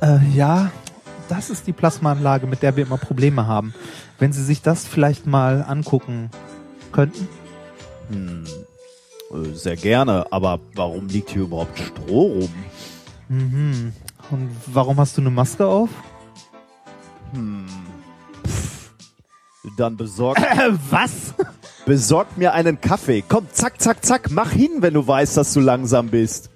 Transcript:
Äh, ja, das ist die Plasmaanlage, mit der wir immer Probleme haben. Wenn Sie sich das vielleicht mal angucken könnten. Hm. Äh, sehr gerne, aber warum liegt hier überhaupt Stroh rum? Mhm. Und warum hast du eine Maske auf? Hm. Pff. Dann besorg, äh, äh, was? besorg mir einen Kaffee. Komm, zack, zack, zack, mach hin, wenn du weißt, dass du langsam bist.